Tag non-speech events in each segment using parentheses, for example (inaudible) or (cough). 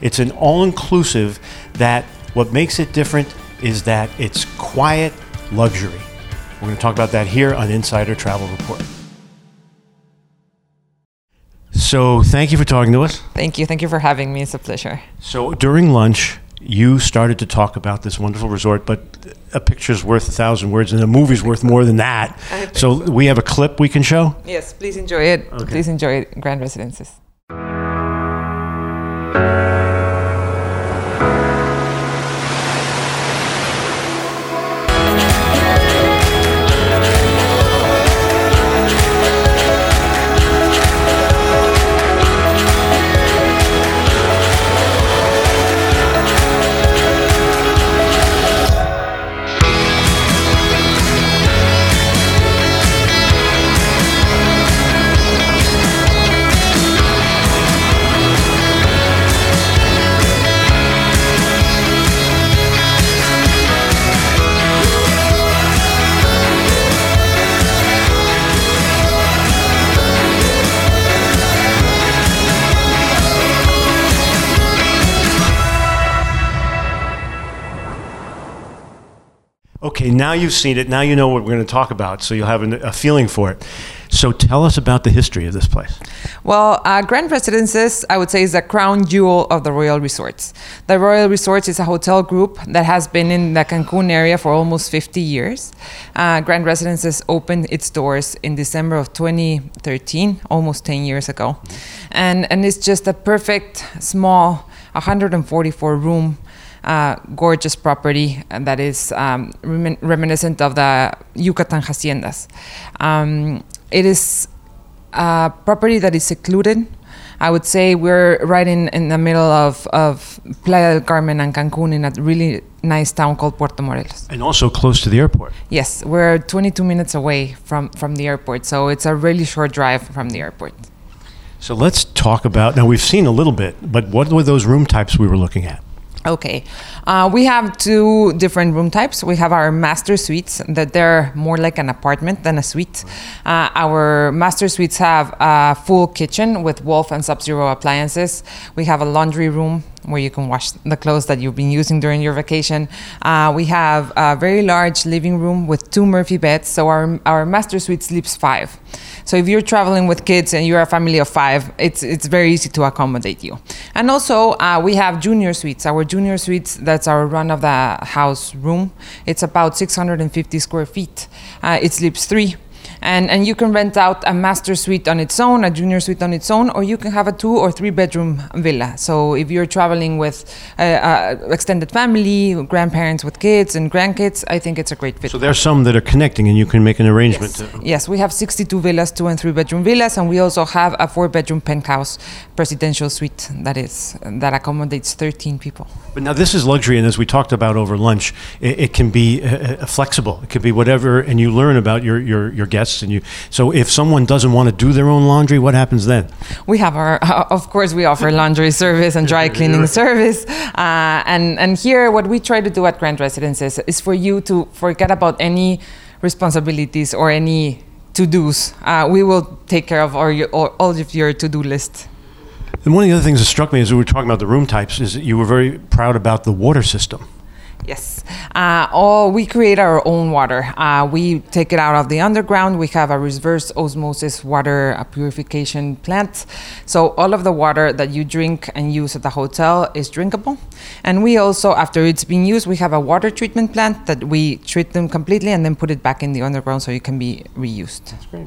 It's an all inclusive that what makes it different is that it's quiet luxury. We're going to talk about that here on Insider Travel Report. So, thank you for talking to us. Thank you. Thank you for having me. It's a pleasure. So, during lunch, you started to talk about this wonderful resort, but a picture's worth a thousand words, and a movie's worth more than that. So, we have a clip we can show. Yes, please enjoy it. Please enjoy it, Grand Residences. Okay, now you've seen it. Now you know what we're going to talk about, so you'll have an, a feeling for it. So, tell us about the history of this place. Well, uh, Grand Residences, I would say, is the crown jewel of the Royal Resorts. The Royal Resorts is a hotel group that has been in the Cancun area for almost 50 years. Uh, Grand Residences opened its doors in December of 2013, almost 10 years ago. And, and it's just a perfect, small, 144 room uh, gorgeous property that is um, remin- reminiscent of the Yucatan haciendas. Um, it is a property that is secluded. I would say we're right in, in the middle of, of Playa del Carmen and Cancun in a really nice town called Puerto Morelos. And also close to the airport. Yes, we're 22 minutes away from, from the airport, so it's a really short drive from the airport. So, let's talk about now, we've seen a little bit, but what were those room types we were looking at? Okay, uh, we have two different room types. We have our master suites that they're more like an apartment than a suite. Uh, our master suites have a full kitchen with Wolf and Sub-Zero appliances. We have a laundry room where you can wash the clothes that you've been using during your vacation. Uh, we have a very large living room with two Murphy beds. So our our master suite sleeps five. So if you're traveling with kids and you're a family of five, it's it's very easy to accommodate you. And also uh, we have junior suites. Our junior suites that's our run of the house room. It's about 650 square feet. Uh, it sleeps three and and you can rent out a master suite on its own, a junior suite on its own, or you can have a two or three bedroom villa. So if you're traveling with a, a extended family, grandparents with kids and grandkids, I think it's a great fit. So, there's some that are connecting, and you can make an arrangement. Yes. To, yes, we have 62 villas, two and three bedroom villas, and we also have a four bedroom penthouse presidential suite that is that accommodates 13 people. But now this is luxury, and as we talked about over lunch, it, it can be uh, uh, flexible. It can be whatever, and you learn about your, your, your guests. And you so if someone doesn't want to do their own laundry, what happens then? We have our, (laughs) uh, of course, we offer laundry service and dry cleaning service, uh, and and here what we try to do at Grand Residences is for you to forget about any responsibilities or any to dos. Uh, we will take care of all, your, all, all of your to do list. And one of the other things that struck me as we were talking about the room types is that you were very proud about the water system. Yes. Uh, all, we create our own water. Uh, we take it out of the underground. We have a reverse osmosis water purification plant. So all of the water that you drink and use at the hotel is drinkable. And we also, after it's been used, we have a water treatment plant that we treat them completely and then put it back in the underground so it can be reused. That's great.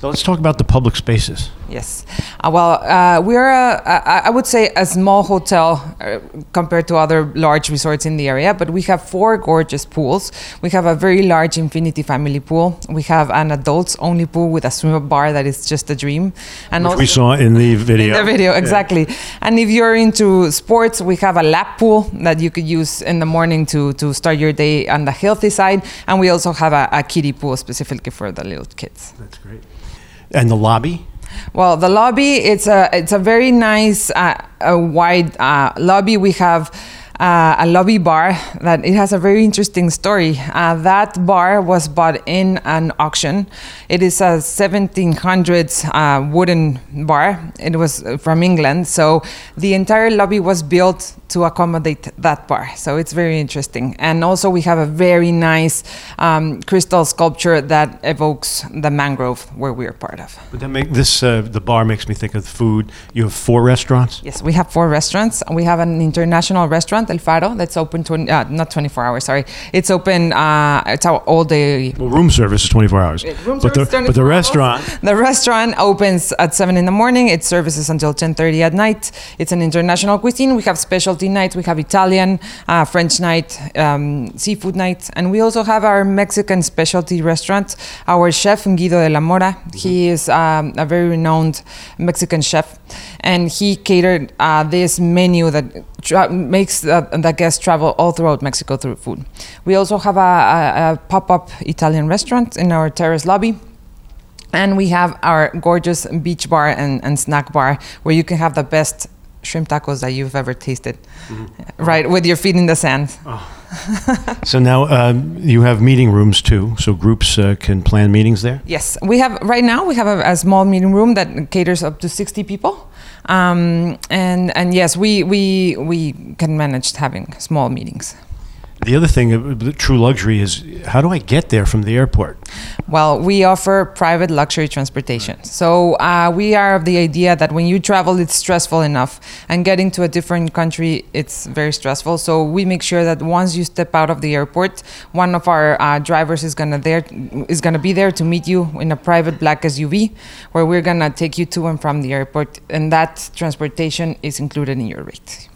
So let's talk about the public spaces. Yes. Uh, well, uh, we're, a, I would say, a small hotel uh, compared to other large resorts in the area, but we have four gorgeous pools. We have a very large infinity family pool. We have an adults only pool with a swim up bar that is just a dream. And Which we saw in the video. In the video, exactly. Yeah. And if you're into sports, we have a lap pool that you could use in the morning to, to start your day on the healthy side. And we also have a, a kiddie pool specifically for the little kids. That's great. And the lobby? Well, the lobby it's a it's a very nice uh, a wide uh, lobby. We have uh, a lobby bar that it has a very interesting story. Uh, that bar was bought in an auction. It is a 1700s uh, wooden bar. It was from England, so the entire lobby was built to accommodate that bar. So it's very interesting. And also, we have a very nice um, crystal sculpture that evokes the mangrove where we're part of. But that make this uh, the bar makes me think of food. You have four restaurants. Yes, we have four restaurants. We have an international restaurant, El Faro, that's open to uh, not 24 hours. Sorry, it's open. Uh, it's all day. Well, room service is 24 hours. Room but the, but the restaurant. hours. The restaurant opens at seven in the morning. It services until 10:30 at night. It's an international cuisine. We have specialty nights. We have Italian, uh, French night, um, seafood night, and we also have our Mexican specialty restaurant. Our chef Guido de la Mora. He is um, a very renowned Mexican chef, and he catered uh, this menu that tra- makes the guests travel all throughout Mexico through food. We also have a, a, a pop-up Italian restaurant in our terrace lobby. And we have our gorgeous beach bar and, and snack bar where you can have the best shrimp tacos that you've ever tasted, right? With your feet in the sand. (laughs) So now um, you have meeting rooms too, so groups uh, can plan meetings there. Yes, we have right now. We have a, a small meeting room that caters up to sixty people, um, and and yes, we we we can manage having small meetings. The other thing, uh, the true luxury, is how do I get there from the airport? Well, we offer private luxury transportation. So uh, we are of the idea that when you travel, it's stressful enough, and getting to a different country, it's very stressful. So we make sure that once you step out of the airport, one of our uh, drivers is gonna there is gonna be there to meet you in a private black SUV, where we're gonna take you to and from the airport, and that transportation is included in your rate.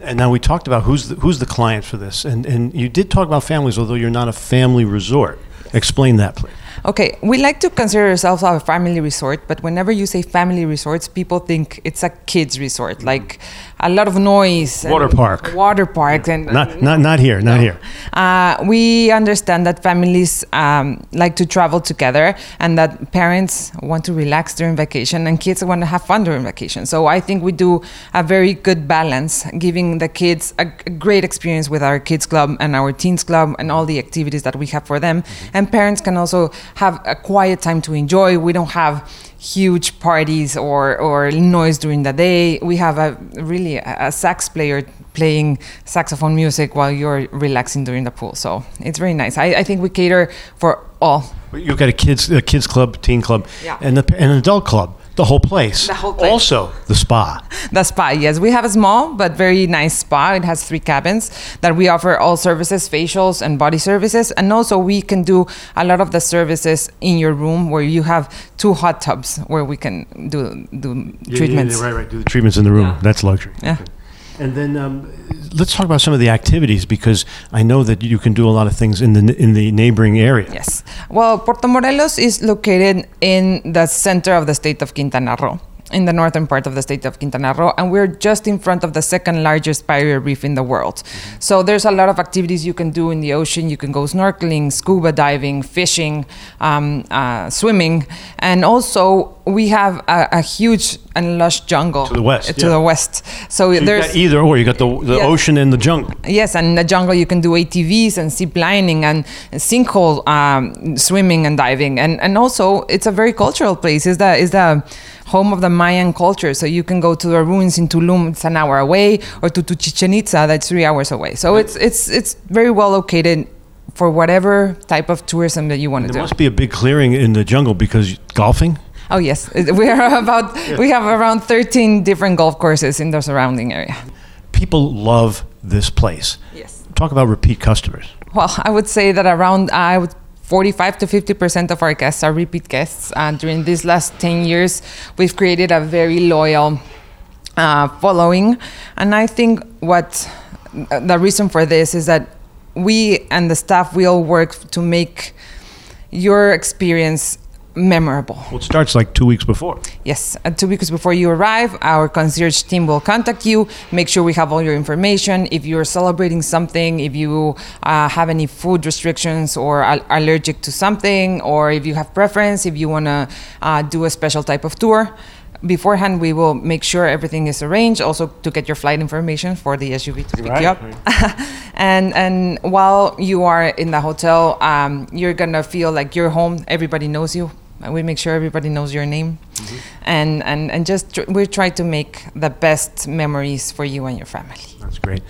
And now we talked about who's the, who's the client for this, and and you did talk about families, although you're not a family resort. Explain that, please. Okay, we like to consider ourselves a family resort, but whenever you say family resorts, people think it's a kids resort, like a lot of noise, Water park. water park, and Not not not here, not here. uh, we understand that families um, like to travel together and that parents want to relax during vacation and kids want to have fun during vacation. So I think we do a very good balance, giving the kids a, a great experience with our kids club and our teens club and all the activities that we have for them. And parents can also have a quiet time to enjoy. We don't have huge parties or, or noise during the day. We have a really a, sax player playing saxophone music while you're relaxing during the pool. So it's very nice. I, I think we cater for all. You've got a kids a kids club, teen club, Yeah. and the, and an adult club. The whole place. The whole place. Also, the spa. The spa, yes. We have a small but very nice spa. It has three cabins that we offer all services, facials and body services. And also we can do a lot of the services in your room where you have two hot tubs where we can do do treatments. right, right. Do the treatments in the room. Yeah. That's luxury. Yeah. Okay. And then um, let's talk about some of the activities because I know that you can do a lot of things in the in the neighboring area. Yes. Well, Puerto Morelos is located in the center of the state of Quintana Roo, in the northern part of the state of Quintana Roo, and we're just in front of the second largest barrier reef in the world. So there's a lot of activities you can do in the ocean. You can go snorkeling, scuba diving, fishing, um, uh, swimming, and also we have a, a huge and lush jungle To the west, To yeah. the west. So, So there's either or. You got the the Yes. ocean and the jungle. Yes, and in the jungle you can do ATVs and zip lining and sinkhole um, swimming and diving, and and also it's a very cultural place. Is the is the home of the Mayan culture, so you can go to the ruins in Tulum, it's an hour away, or to, to Chichen Itza, that's three hours away. So it's it's it's very well located for whatever type of tourism that you want to do. There must be a big clearing in the jungle because golfing. Oh yes, (laughs) we are about we have around thirteen different golf courses in the surrounding area. People love this place. Yes. Talk about repeat customers. Well, I would say that around I would 45 to 50 percent of our guests are repeat guests. And during these last 10 years, we've created a very loyal uh, following. And I think what the reason for this is that we and the staff we all work to make your experience memorable. Well, it starts like two weeks before. Yes, uh, two weeks before you arrive, our concierge team will contact you, make sure we have all your information. If you're celebrating something, if you uh, have any food restrictions or are allergic to something, or if you have preference, if you want to uh, do a special type of tour, beforehand, we will make sure everything is arranged. Also, to get your flight information for the SUV to pick Right, you up. (laughs) and and while you are in the hotel, um, you're gonna feel like you're home. Everybody knows you. And We make sure everybody knows your name, mm-hmm. and and and just tr- we try to make the best memories for you and your family. That's great.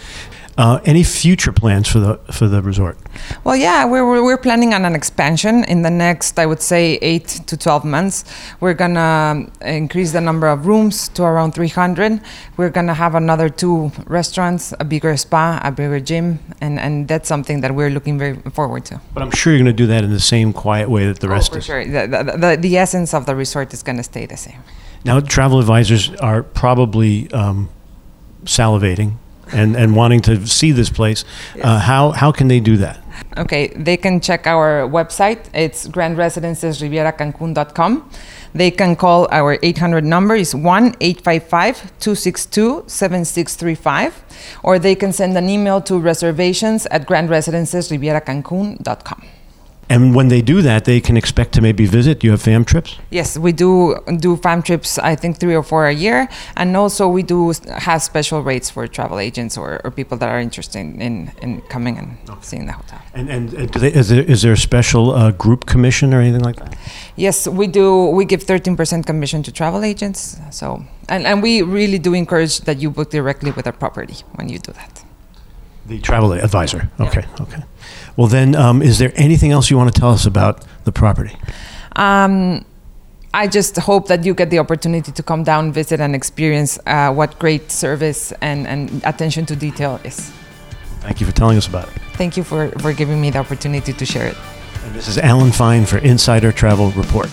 Uh, any future plans for the for the resort? Well, yeah, we're, we're, we're planning on an expansion in the next, I would say, eight to 12 months. We're going to increase the number of rooms to around 300. We're going to have another two restaurants, a bigger spa, a bigger gym, and, and that's something that we're looking very forward to. But I'm sure you're going to do that in the same quiet way that the rest Oh, for is. sure. The, the, the, the essence of the resort is going to stay the same. Now, travel advisors are probably um, salivating and, and wanting to see this place. Uh, how how can they do that? Okay, they can check our website. It's grandresidencesrivieracancun.com. They can call our 800 number is 1 855 262 7635 or they can send an email to reservations at grandresidencesrivieracancun.com. And when they do that, they can expect to maybe visit. You have fam trips. Yes, we do do fam trips. I think three or four a year, and also we do have special rates for travel agents or, or people that are interested in, in coming and seeing the hotel. And and uh, do they, is there is there a special uh, group commission or anything like that? Yes, we do. We give 13% commission to travel agents. So, and, and we really do encourage that you book directly with a property when you do that. The travel advisor. Okay, okay. Well, then, um, is there anything else you want to tell us about the property? Um, I just hope that you get the opportunity to come down, visit, and experience uh, what great service and, and attention to detail is. Thank you for telling us about it. Thank you for, for giving me the opportunity to share it. And this is Alan Fine for Insider Travel Report.